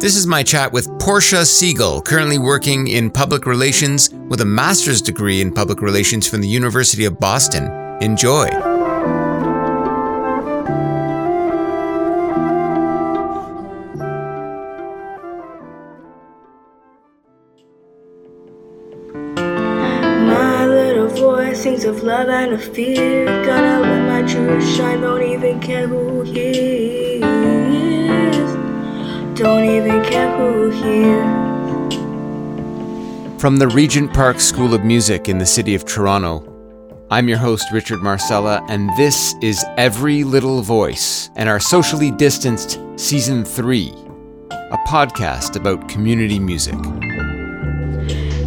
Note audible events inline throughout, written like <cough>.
This is my chat with Portia Siegel, currently working in public relations with a master's degree in public relations from the University of Boston. Enjoy. Of love and of fear. Gonna let my shine, don't even care who hears. Even care. From the Regent Park School of Music in the city of Toronto, I'm your host, Richard Marcella, and this is Every Little Voice and our socially distanced Season 3, a podcast about community music.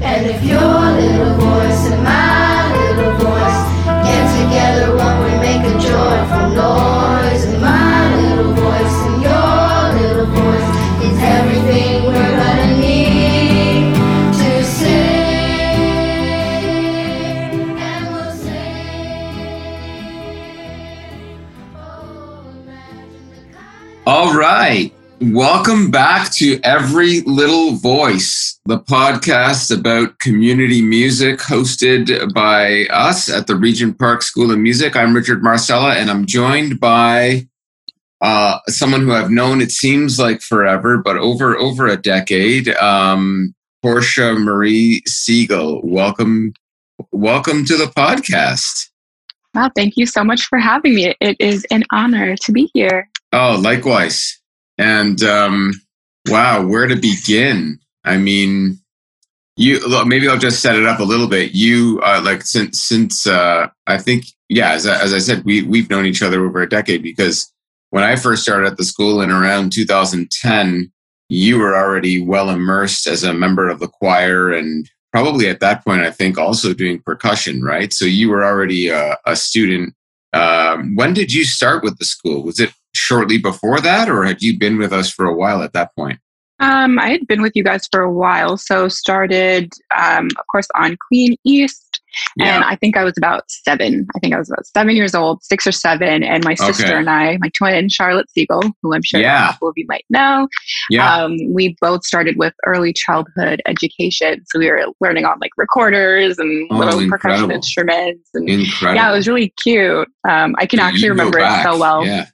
And if your little voice and my little voice get together, won't we make a joyful noise? And Welcome back to Every Little Voice, the podcast about community music hosted by us at the Regent Park School of Music. I'm Richard Marcella, and I'm joined by uh, someone who I've known, it seems like forever, but over over a decade, um, Portia Marie Siegel. Welcome, welcome to the podcast. Wow, thank you so much for having me. It is an honor to be here. Oh, likewise. And um, wow, where to begin? I mean, you look, maybe I'll just set it up a little bit. You uh, like since since uh, I think yeah, as, I- as I said, we we've known each other over a decade because when I first started at the school in around 2010, you were already well immersed as a member of the choir and probably at that point, I think also doing percussion, right? So you were already a, a student. Um, when did you start with the school? Was it shortly before that, or had you been with us for a while at that point? Um, I had been with you guys for a while, so started, um, of course, on Queen East, and I think I was about seven. I think I was about seven years old, six or seven, and my sister Okay. and I, my twin Charlotte Siegel, who I'm sure Yeah. a couple of you might know, yeah. um, we both started with early childhood education. So we were learning on like recorders and Oh, little percussion instruments, and Incredible. yeah, it was really cute. Um, I can actually remember it so well. Yeah.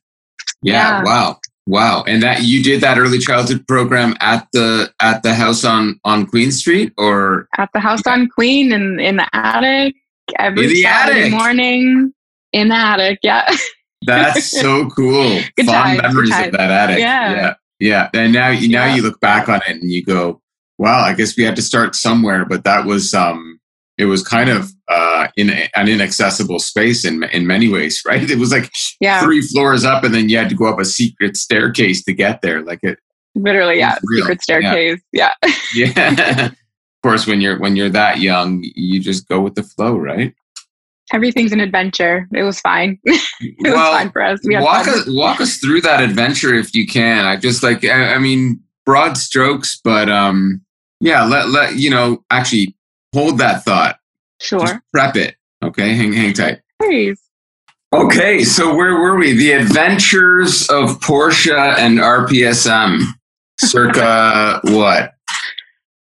Yeah. Yeah. Wow. Wow. And that you did that early childhood program at the at the house on on Queen Street or at the house on Queen and in the attic every In the Saturday attic? morning in the attic. Yeah. <laughs> that's so cool. Good Fond good memories of that attic. Yeah. Yeah. Yeah. And now you now Yeah. you look back on it and you go, wow, I guess we had to start somewhere, but that was um it was kind of uh in a- an inaccessible space in in many ways, <laughs> right? It was like Yeah. three floors up and then you had to go up a secret staircase to get there. Like it Literally, yeah. Real. Secret staircase. Yeah. <laughs> yeah <laughs> of course when you're when you're that young you just go with the flow right Everything's an adventure. It was fine. it was fine for us. Walk fun. us walk us through that adventure if you can i just like i, I mean broad strokes but um yeah let let you know actually hold that thought just Sure. prep it okay hang hang tight Please. okay so where were we the adventures of portia and rpsm circa <laughs> what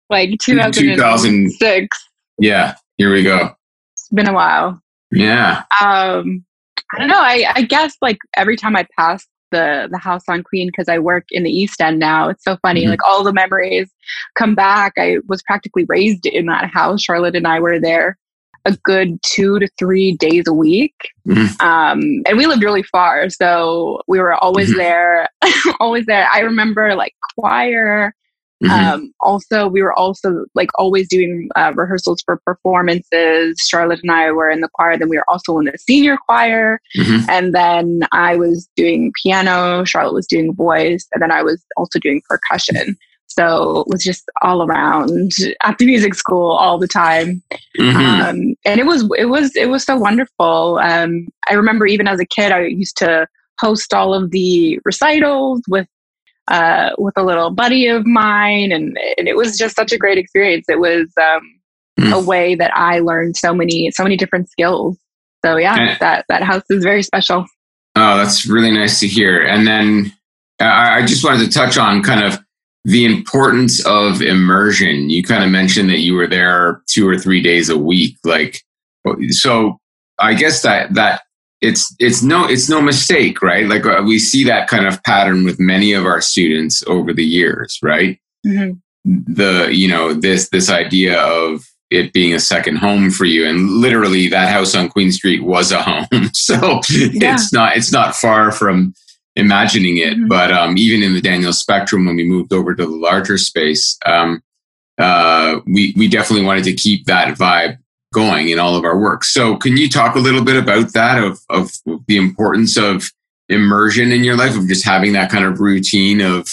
Like 2000. 2006. yeah here we go It's been a while. yeah Um, I don't know. I, I guess like every time I pass the the house on Queen because I work in the East End now. It's so funny. Mhm. Like all the memories come back. I was practically raised in that house. Charlotte and I were there a good two to three days a week. Mhm. Um, and we lived really far, so we were always Mhm. there, <laughs> always there. I remember like choir. Mhm. Um, also, we were also like always doing uh, rehearsals for performances. Charlotte and I were in the choir. Then we were also in the senior choir. Mhm. And then I was doing piano. Charlotte was doing voice. And then I was also doing percussion. So it was just all around at the music school all the time. Mhm. Um, and it was it was it was so wonderful. Um, I remember even as a kid, I used to host all of the recitals with uh, with a little buddy of mine, and, and it was just such a great experience. It was um, Mm. a way that I learned so many so many different skills. So yeah, Okay. that that house is very special. Oh, that's really nice to hear. And then uh, I just wanted to touch on kind of the importance of immersion. You kind of mentioned that you were there two or three days a week. Like, so I guess that, that it's, it's no, it's no mistake, right? Like uh, we see that kind of pattern with many of our students over the years, right? Mm-hmm. The, you know, this, this idea of, it being a second home for you and literally that house on queen street was a home <laughs> so yeah. it's not it's not far from imagining it. Mm-hmm. But um, even in the Daniel Spectrum, when we moved over to the larger space, um, uh, we we definitely wanted to keep that vibe going in all of our work. So, can you talk a little bit about that of of the importance of immersion in your life of just having that kind of routine of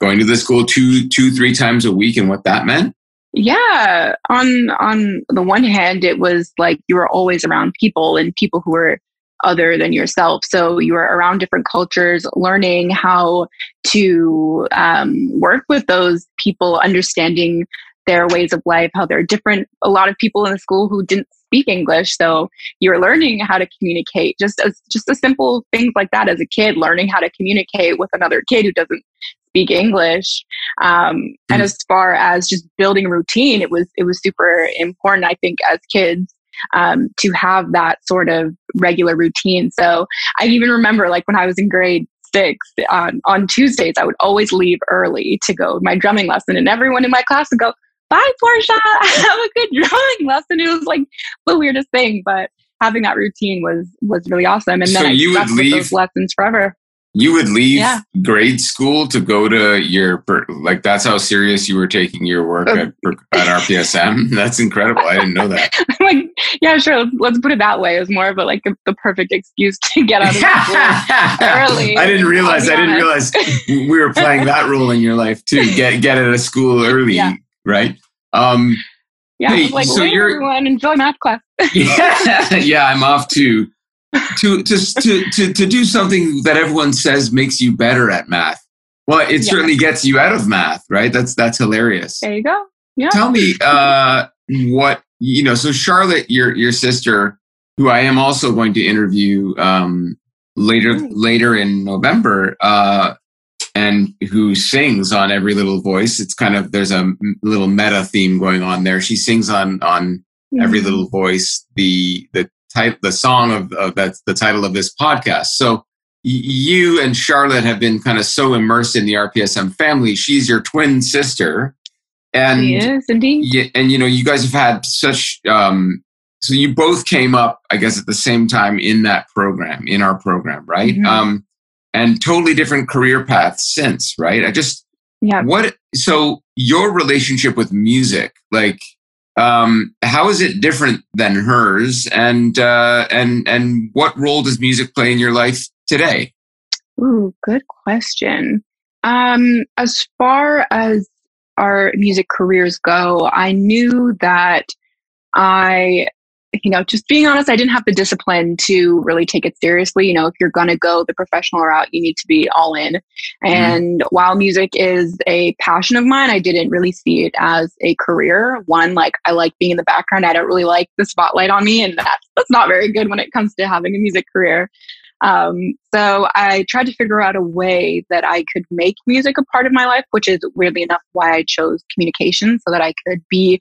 going to the school two two three times a week and what that meant? Yeah, on on the one hand, it was like you were always around people and people who were other than yourself. So you are around different cultures, learning how to um, work with those people, understanding their ways of life, how they're different. A lot of people in the school who didn't speak English, so you're learning how to communicate. Just as just a simple things like that as a kid, learning how to communicate with another kid who doesn't speak English. Um, mm. And as far as just building routine, it was it was super important. I think as kids um, to have that sort of regular routine. So I even remember like when I was in grade six on, on Tuesdays, I would always leave early to go my drumming lesson and everyone in my class would go, bye, Portia, <laughs> have a good drumming lesson. It was like the weirdest thing, but having that routine was, was really awesome. And then so I you would leave those lessons forever. You would leave yeah. grade school to go to your like that's how serious you were taking your work at, at RPSM. <laughs> That's incredible. I didn't know that. <laughs> I'm like, yeah, sure. Let's put it that way. It was more of a like a, the perfect excuse to get out of <laughs> school early. I didn't realize. I didn't realize we were playing that role in your life too. Get get out of school early, yeah. right? Um, yeah, hey, like so you're everyone enjoy math class. yeah, yeah, I'm off to to, to, to, to, to do something that everyone says makes you better at math. Well, it yeah. certainly gets you out of math, right? That's, that's hilarious. There you go. Yeah. Tell me, uh, what, you know, so Charlotte, your, your sister, who I am also going to interview, um, later, later in November, uh, and who sings on every little voice. It's kind of, there's a little meta theme going on there. She sings on, on mm. every little voice, the, the the song of, of that's the title of this podcast. So you and Charlotte have been kind of so immersed in the RPSM family. She's your twin sister, and yes, indeed. Yeah, and you know, you guys have had such. Um, so you both came up, I guess, at the same time in that program, in our program, right? Mm-hmm. Um, and totally different career paths since, right? I just, yeah. What? So your relationship with music, like, um, how is it different than hers? And uh, and and what role does music play in your life today? Ooh, good question. Um, as far as our music careers go, I knew that I you know, just being honest, I didn't have the discipline to really take it seriously. You know, if you're going to go the professional route, you need to be all in. Mm-hmm. And while music is a passion of mine, I didn't really see it as a career. One, like I like being in the background. I don't really like the spotlight on me. And that's, that's not very good when it comes to having a music career. Um, so I tried to figure out a way that I could make music a part of my life, which is weirdly enough why I chose communication so that I could be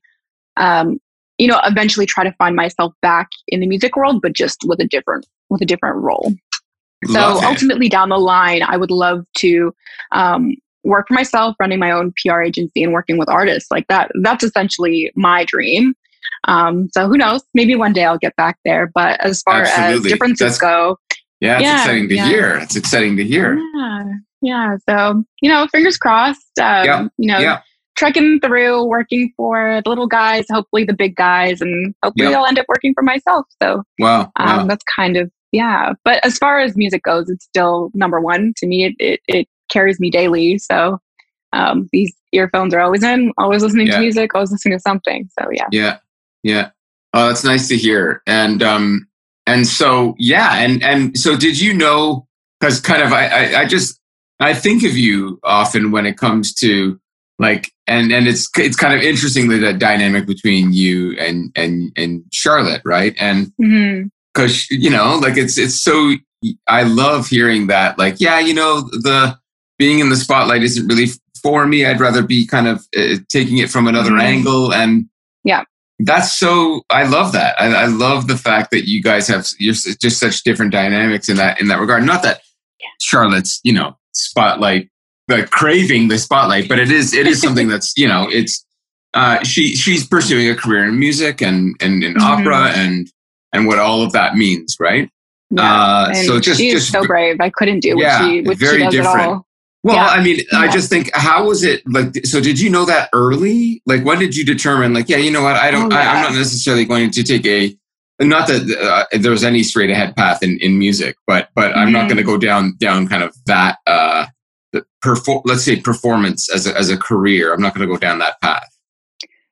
um, you know, eventually try to find myself back in the music world, but just with a different with a different role. Love so it. ultimately, down the line, I would love to um, work for myself, running my own PR agency and working with artists like that. That's essentially my dream. Um, so who knows? Maybe one day I'll get back there. But as far Absolutely. as differences That's, go, yeah, it's yeah, exciting to yeah. hear. It's exciting to hear. Yeah, yeah. So you know, fingers crossed. Um, yeah. You know, yeah trekking through, working for the little guys, hopefully the big guys, and hopefully yep. I'll end up working for myself. So wow, wow. Um, that's kind of yeah. But as far as music goes, it's still number one to me. It it, it carries me daily. So um, these earphones are always in, always listening yeah. to music, always listening to something. So yeah, yeah, yeah. Oh, that's nice to hear. And um, and so yeah, and and so did you know? Because kind of I, I I just I think of you often when it comes to like and and it's it's kind of interesting the dynamic between you and and and Charlotte, right? And because mm-hmm. you know, like it's it's so I love hearing that. Like, yeah, you know, the being in the spotlight isn't really for me. I'd rather be kind of uh, taking it from another Mhm. angle. And Yeah. that's so, I love that. I, I love the fact that you guys have you're just such different dynamics in that, in that regard. Not that Charlotte's, you know, spotlight, the craving the spotlight, but it is, it is something <laughs> that's, you know, it's, uh, she, she's pursuing a career in music and, and in Mhm. opera and, and what all of that means, right? Yeah. Uh, so just, she is just so brave. I couldn't do Yeah, what she what very she does different. at all. Well, Yeah. I mean, I just think, how was it like? So, did you know that early? Like, when did you determine, like, yeah, you know what? I don't, Oh, I, I'm not necessarily going to take a, not that uh, there was any straight ahead path in, in music, but, but I'm not Mhm. going to go down, down kind of that, uh, perfor- let's say performance as a, as a career. I'm not going to go down that path.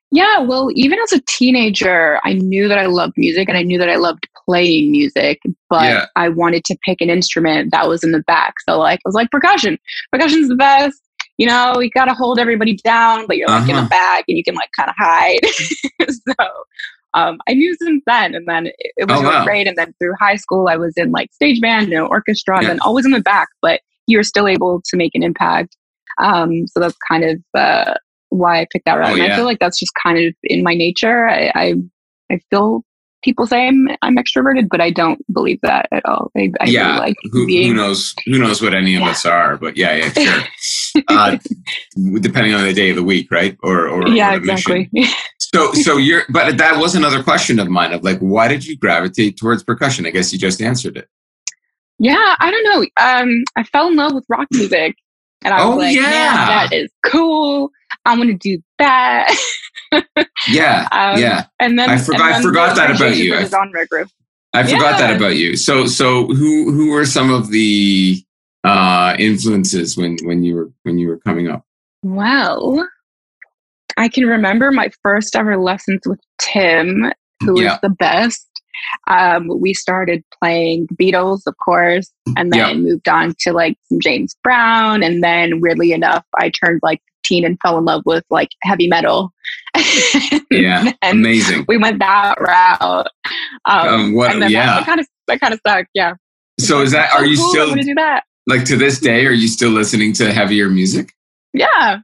Yeah, well, even as a teenager, I knew that I loved music and I knew that I loved playing music, but Yeah. I wanted to pick an instrument that was in the back. So like I was like percussion. Percussion's the best. You know, you gotta hold everybody down, but you're like in Uh-huh. the back and you can like kind of hide. <laughs> so um, I knew since then, and then it, was Oh, really wow. great. And then through high school, I was in like stage band and orchestra, Yeah. and then always in the back, but you're still able to make an impact. Um, so that's kind of uh, why I picked that route. Oh, and yeah. I feel like that's just kind of in my nature. I, I, I feel people say I'm, I'm extroverted, but I don't believe that at all. I, I yeah. really like who, being. who knows, who knows what any of Yeah. us are, but yeah, yeah, <laughs> sure. uh, depending on the day of the week, right? Or, or, yeah, or exactly. <laughs> So, so you're, but that was another question of mine of like, why did you gravitate towards percussion? I guess you just answered it. Yeah, I don't know. Um, I fell in love with rock music, and I was Oh, like, yeah. man, that is cool. I'm gonna do that. Yeah, <laughs> Um, yeah. And then I forgot- and I then forgot that about you. I- genre group. I forgot that about you. So, so who, who were some of the uh, influences when, when you were, when you were coming up? Well, I can remember my first ever lessons with Tim, who was Yeah. the best. Um, we started playing the Beatles, of course, and then Yeah. moved on to like some James Brown. And then, weirdly enough, I turned like 15 and fell in love with like heavy metal. <laughs> Yeah, amazing. we went that route. Um, Um, what- yeah. that kind of that kind of stuck. Yeah. So is that, Oh, are you cool, still do that? like to this day, are you still listening to heavier music? Yeah.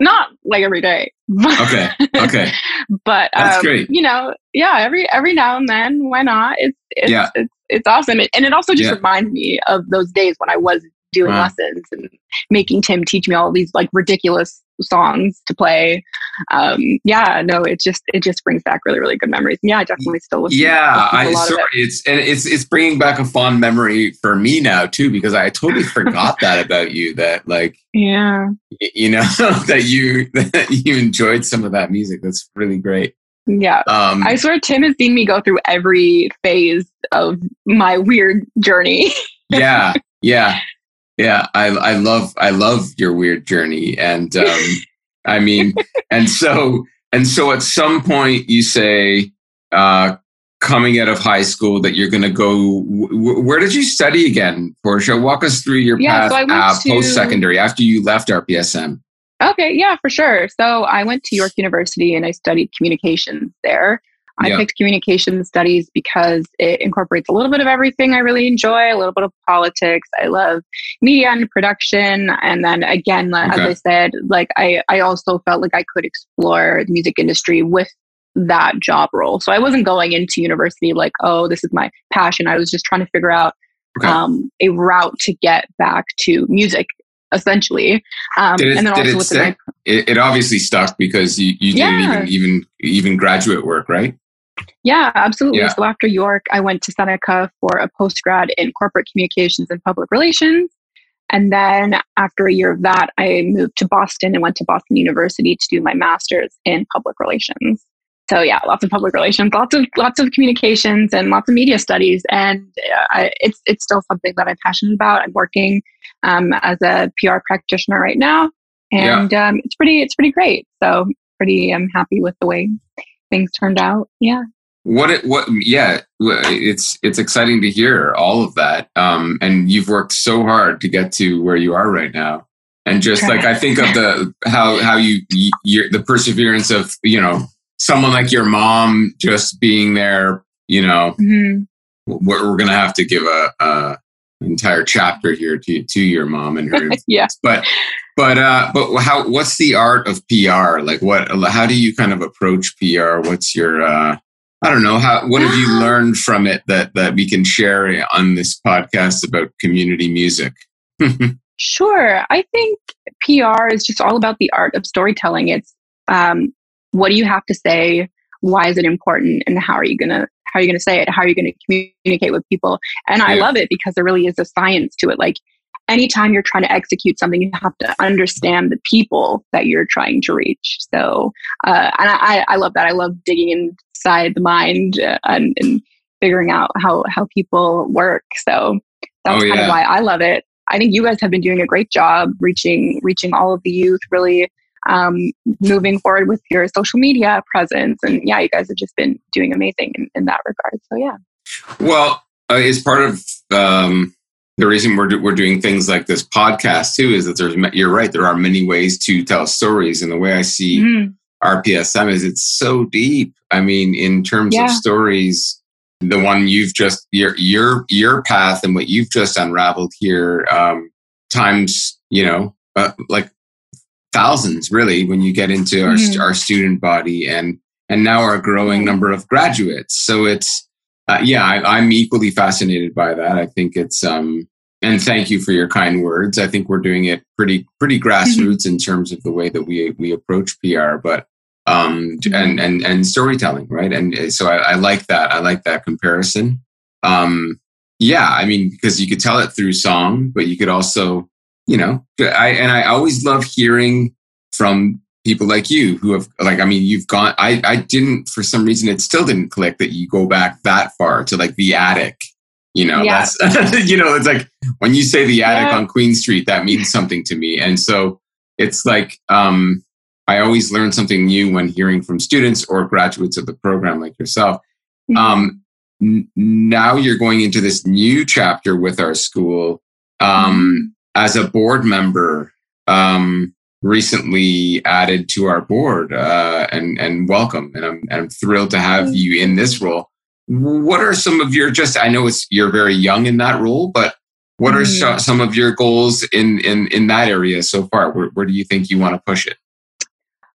Not like every day. Okay. Okay. <laughs> but That's um, great. you know, yeah, every every now and then, why not? It's it's Yeah. it's, it's awesome, and, and it also just Yeah. reminds me of those days when I was doing Wow. lessons and making Tim teach me all these like ridiculous songs to play. Um, yeah, no, it just it just brings back really really good memories. Yeah, I definitely still listen. Yeah, listen to a I sorry, it. it's and it's it's bringing back a fond memory for me now too because I totally forgot that <laughs> about you that like Yeah, you know <laughs> that you <laughs> that you enjoyed some of that music. That's really great. yeah. Um, I swear Tim has seen me go through every phase of my weird journey. yeah, yeah, yeah. I I love I love your weird journey, and um, I mean, <laughs> and so and so at some point you say, uh, coming out of high school, that you're going to go. Where did you study again, Portia? Walk us through your Yeah, path so uh, to- post secondary after you left RPSM. Okay, yeah, for sure. So I went to York University and I studied communications there. I Yeah. picked communication studies because it incorporates a little bit of everything I really enjoy, a little bit of politics. I love media and production. And then again, Okay. as I said, like I, I also felt like I could explore the music industry with that job role. So I wasn't going into university like, oh, this is my passion. I was just trying to figure out Okay. um, a route to get back to music, essentially. Um, Did it, and then also it with the stick? It, it obviously stuck because you, you Yeah. didn't even even even graduate work, right? Yeah, absolutely. Yeah. So after York, I went to Seneca for a postgrad in corporate communications and public relations. And then after a year of that, I moved to Boston and went to Boston University to do my master's in public relations. So yeah, lots of public relations, lots of lots of communications, and lots of media studies. And uh, I, it's it's still something that I'm passionate about. I'm working um, as a PR practitioner right now, Yeah. and um, it's pretty it's pretty great. So pretty I'm happy with the way things turned out. Yeah. What it what yeah, it's it's exciting to hear all of that. Um, and you've worked so hard to get to where you are right now. And just like I think of the <laughs> how how you the perseverance of you know someone like your mom just being there. You know, hmm we're, we're gonna have to give a, a entire chapter here to to your mom and her <laughs> yeah. but but uh, but how? What's the art of PR? Like, what? How do you kind of approach PR? What's your? Uh, I don't know. How? What have you learned from it that that we can share on this podcast about community music? <laughs> sure. I think PR is just all about the art of storytelling. It's um, what do you have to say? Why is it important? And how are you gonna how are you gonna say it? How are you gonna communicate with people? And I love it because there really is a science to it. Like anytime you're trying to execute something, you have to understand the people that you're trying to reach. So, uh, and I, I love that. I love digging inside the mind uh, and, and, figuring out how, how people work. So that's oh, kind of why I love it. I think you guys have been doing a great job reaching, reaching all of the youth, really um, moving forward with your social media presence. And yeah, you guys have just been doing amazing in, in that regard. So yeah. Well, uh, as part of, um, the reason we're, do, we're doing things like this podcast too is that there's you're right there are many ways to tell stories and the way i see mm. rpsm is it's so deep i mean in terms yeah. of stories the one you've just your your your path and what you've just unraveled here um, times you know uh, like thousands really when you get into mm. our, our student body and and now our growing number of graduates so it's uh, yeah, I, am equally fascinated by that. I think it's um, and thank you for your kind words. I think we're doing it pretty pretty <laughs> grassroots in terms of the way that we we approach PR, but um, and and and storytelling, right? And uh, so I, I like that. I like that comparison. Um, yeah, I mean, because you could tell it through song, but you could also, you know, I and I always love hearing from people like you who have like i mean you've gone i i didn't for some reason it still didn't click that you go back that far to like the attic you know yeah. that's <laughs> you know it's like when you say the attic yeah. on queen street that means something to me and so it's like um i always learn something new when hearing from students or graduates of the program like yourself mm-hmm. um n- now you're going into this new chapter with our school um mm-hmm. as a board member um recently added to our board uh, and and welcome and I'm and I'm thrilled to have you in this role. What are some of your just I know it's you're very young in that role, but what are mm. some of your goals in in in that area so far? Where, where do you think you want to push it?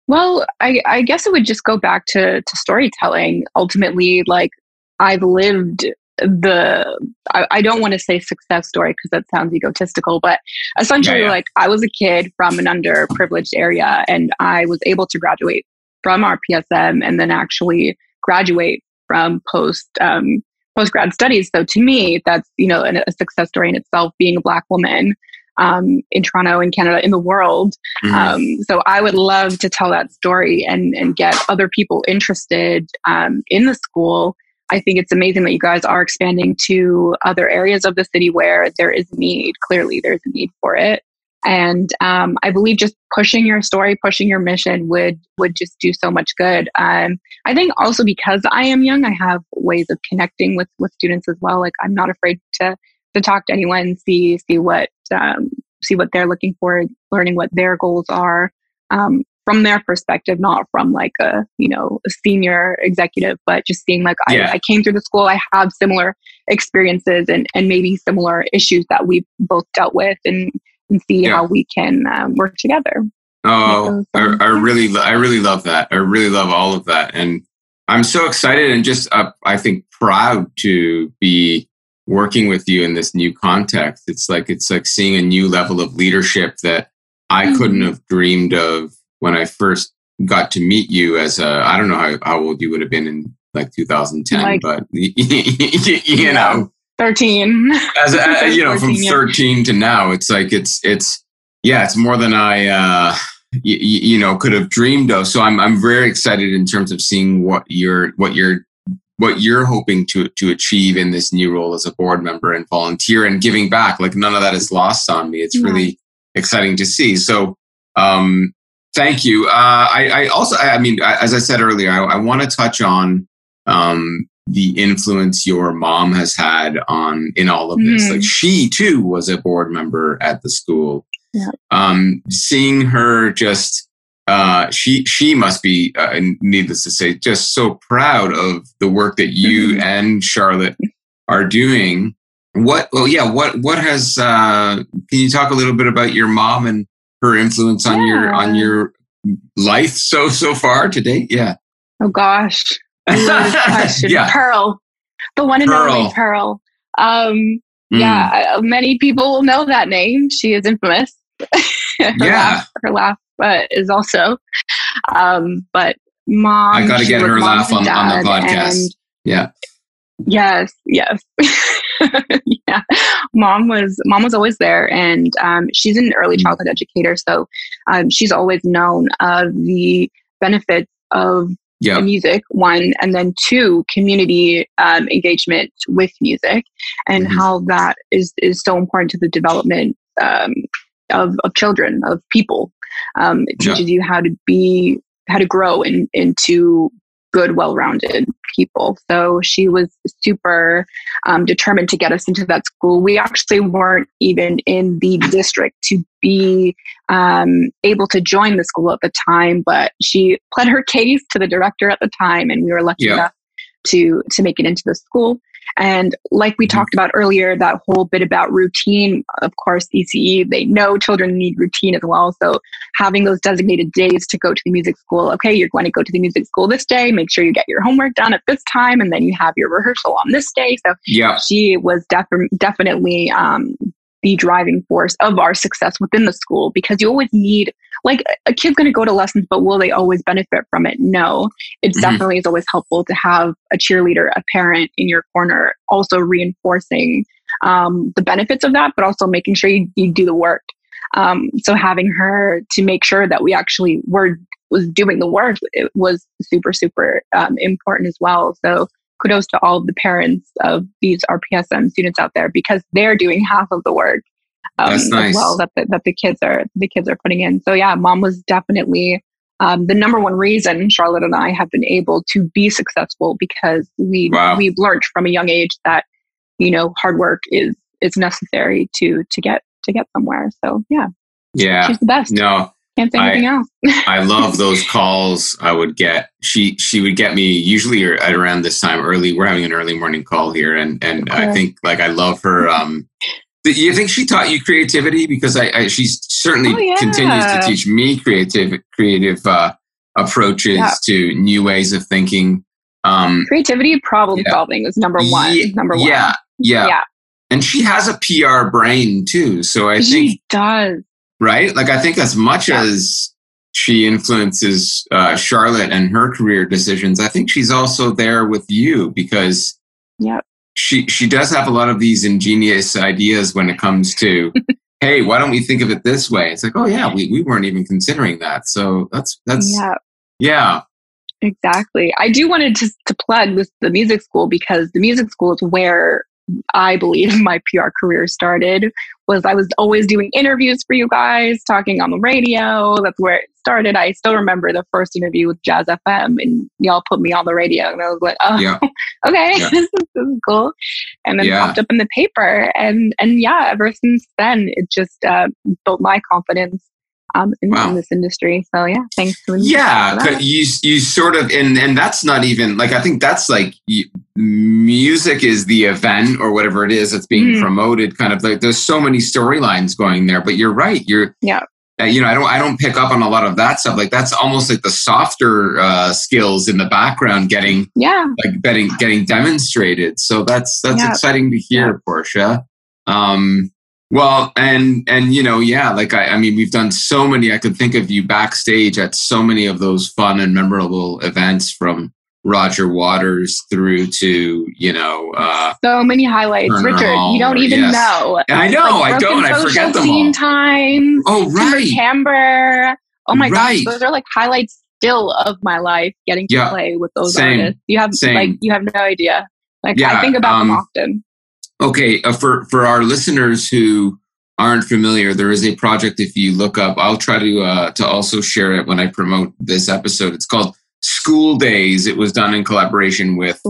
Well, I, I guess it would just go back to to storytelling. Ultimately, like I've lived the I, I don't want to say success story because that sounds egotistical, but essentially, yeah, yeah. like I was a kid from an underprivileged area, and I was able to graduate from RPSM and then actually graduate from post um, post grad studies. So to me, that's you know a success story in itself. Being a black woman um, in Toronto, in Canada, in the world. Mm-hmm. Um, so I would love to tell that story and and get other people interested um, in the school I think it's amazing that you guys are expanding to other areas of the city where there is need. Clearly, there's a need for it. And um, I believe just pushing your story, pushing your mission would would just do so much good. Um, I think also because I am young, I have ways of connecting with with students as well. Like I'm not afraid to to talk to anyone, see see what um, see what they're looking for, learning what their goals are. Um, from their perspective, not from like a, you know, a senior executive, but just seeing like yeah. I, I, came through the school, I have similar experiences and, and maybe similar issues that we've both dealt with and, and see yeah. how we can um, work together. Oh, I, I, really, I really love that. I really love all of that. And I'm so excited and just, uh, I think proud to be working with you in this new context. It's like, it's like seeing a new level of leadership that I mm-hmm. couldn't have dreamed of when I first got to meet you as a, I don't know how, how old you would have been in like 2010, like, but <laughs> you know, 13. As a, <laughs> you know, 14, from 13 yeah. to now, it's like, it's, it's, yeah, it's more than I, uh, you, you know, could have dreamed of. So I'm, I'm very excited in terms of seeing what you're, what you're, what you're hoping to, to achieve in this new role as a board member and volunteer and giving back. Like none of that is lost on me. It's yeah. really exciting to see. So, um, Thank you. Uh, I, I, also, I mean, as I said earlier, I, I want to touch on um, the influence your mom has had on in all of this. Mm. Like she too was a board member at the school. Yeah. Um, seeing her just, uh, she she must be, uh, needless to say, just so proud of the work that you mm-hmm. and Charlotte are doing. What? Well, yeah. What? What has? Uh, can you talk a little bit about your mom and her influence on your on your life so so far to date? Yeah. Oh gosh. <laughs> Yeah. Pearl. The one and Pearl. only Pearl. Um, Mm. Yeah, many people will know that name. She is infamous. <laughs> her Yeah. laugh, her laugh uh, is also. Um, but mom, I gotta get her laugh on- on the podcast. and Yeah. Yes, yes. <laughs> <laughs> yeah. Mom was mom was always there and um, she's an early Mm. childhood educator, so um, she's always known of the benefits of Yeah. music, one, and then two, community um, engagement with music and Mhm. how that is is so important to the development um, of, of children, of people. Um, it Yeah. teaches you how to be how to grow in, into good, well-rounded people. So she was super um, determined to get us into that school. We actually weren't even in the district to be um, able to join the school at the time, but she pled her case to the director at the time, and we were lucky Yeah. enough to to make it into the school. And like we Mhm. talked about earlier, that whole bit about routine, of course, ECE, they know children need routine as well. So having those designated days to go to the music school, okay, you're going to go to the music school this day, make sure you get your homework done at this time, and then you have your rehearsal on this day. So Yeah. she was def- definitely um, the driving force of our success within the school because you always need like a kid's going to go to lessons but will they always benefit from it? No. It Mhm. definitely is always helpful to have a cheerleader a parent in your corner also reinforcing um, the benefits of that but also making sure you, you do the work. Um, so having her to make sure that we actually were was doing the work it was super super um, important as well. So kudos to all of the parents of these RPSM students out there because they're doing half of the work um, That's nice. as well that the, that the kids are the kids are putting in. So yeah, mom was definitely um, the number one reason Charlotte and I have been able to be successful because we Wow. we've learned from a young age that you know hard work is is necessary to to get to get somewhere. So yeah, Yeah. she's the best. No, Can't say I- anything else. <laughs> I love those calls I would get. She she would get me usually at around this time early. We're having an early morning call here, and and I think like I love her. <laughs> Um, you think she taught you creativity? Because I, I she certainly Oh, yeah. continues to teach me creative creative uh, approaches Yeah. to new ways of thinking. Um, Creativity, problem Yeah. solving is number one. Number one. Yeah, yeah, Yeah. And she has a PR brain too. So I think she does. right? Like I think as much as she influences uh, Charlotte and her career decisions, I think she's also there with you because Yep. She she does have a lot of these ingenious ideas when it comes to <laughs> hey, why don't we think of it this way? It's like, oh yeah, we, we weren't even considering that. So that's that's yeah. Yeah. Exactly. I do wanted to, to plug this the music school because the music school is where I believe my PR career started. Was I was always doing interviews for you guys, talking on the radio. That's where it started. I still remember the first interview with Jazz FM, and y'all put me on the radio, and I was like, oh, Yeah. <laughs> okay, Yeah. this, <laughs> is, this is cool. And then Yeah. popped up in the paper, and and yeah, ever since then, it just uh, built my confidence um, in, Wow. in this industry. So yeah, thanks to Yeah, you you sort of and and that's not even like I think that's like music is the event or whatever it is that's being Mhm. promoted. Kind of like there's so many storylines going there, but you're right. You're Yeah. Uh, you know, I don't I don't pick up on a lot of that stuff. Like that's almost like the softer uh, skills in the background getting Yeah, like getting getting demonstrated. So that's that's Yeah. exciting to hear, Portia. Um, well, and and you know, yeah, like I, I mean, we've done so many. I could think of you backstage at so many of those fun and memorable events, from Roger Waters through to you know. Uh, so many highlights. Turner Richard, Hall, you don't even yes. know. I know Like I don't. I forget them all. Times, Oh Timber right, Timbre. Oh my Right. gosh, those are like highlights still of my life. Getting to Yeah. play with those Same. artists. You have Same. like you have no idea. Like Yeah, I think about them um, often. Okay, uh, for for our listeners who aren't familiar, there is a project. If you look up, I'll try to uh, to also share it when I promote this episode. It's called School Days. It was done in collaboration with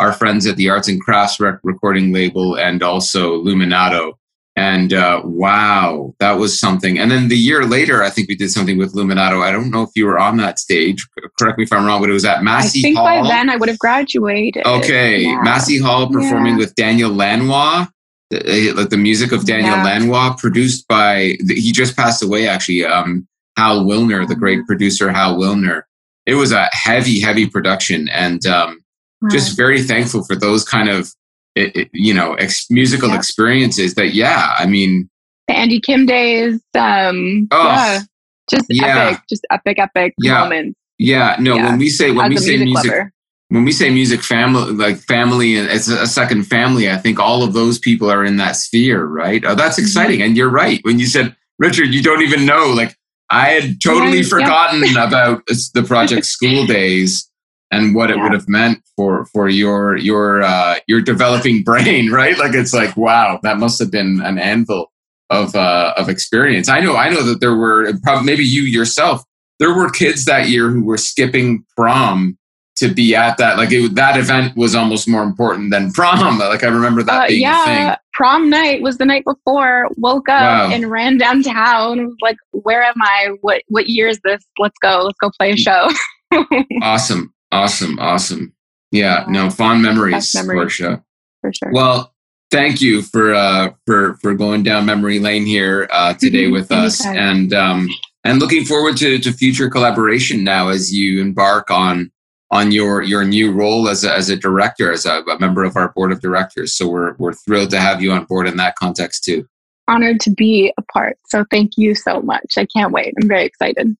our friends at the Arts and Crafts rec- recording label and also Luminato. And uh, wow, that was something. And then the year later, I think we did something with Luminato. I don't know if you were on that stage. Correct me if I'm wrong, but it was at Massey Hall. I think Hall. by then I would have graduated. Okay, Yeah. Massey Hall performing Yeah. with Daniel Lanois. the, like the music of Daniel Yeah. Lanois, produced by he just passed away actually. Um, Hal Willner, the Mm-hmm. great producer Hal Willner. It was a heavy, heavy production, and um, just very thankful for those kind of it, it- you know ex- musical Yeah. experiences. That yeah, I mean, the Andy Kim days. Um, Oh, yeah, just yeah. epic, just epic, epic Yeah. moments. yeah, no. Yeah. When we say when As we say music, music, when we say music family, like family, it's a second family. I think all of those people are in that sphere, right? Oh, that's Mhm. exciting. And you're right when you said Richard, you don't even know. Like I had totally Right, forgotten about the project School <laughs> Days and what it Yeah. would have meant for for your your uh, your developing <laughs> brain, right? Like it's like wow, that must have been an anvil of uh, of experience. I know, I know that there were probably maybe you yourself. There were kids that year who were skipping prom to be at that. Like it, that event was almost more important than prom. <laughs> Like I remember that Uh, being yeah, prom night was the night before. Woke up Wow. and ran downtown. Like, where am I? What what year is this? Let's go. Let's go play a show. <laughs> Awesome, awesome, awesome. Yeah, Yeah. no fond memories, memories. Portia. For sure. Well, thank you for uh, for for going down memory lane here uh, today Mhm, with us, anytime. and um, and looking forward to to future collaboration now as you embark on on your your new role as a, as a director, as a, a member of our board of directors. So we're we're thrilled to have you on board in that context too. Honored to be a part. So thank you so much. I can't wait. I'm very excited.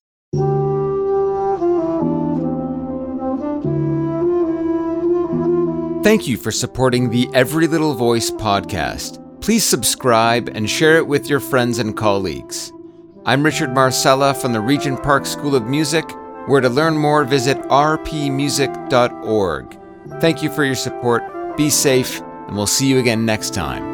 Thank you for supporting the Every Little Voice podcast. Please subscribe and share it with your friends and colleagues. I'm Richard Marcella from the Regent Park School of Music, where to learn more, visit rpmusic.org. Thank you for your support, be safe, and we'll see you again next time.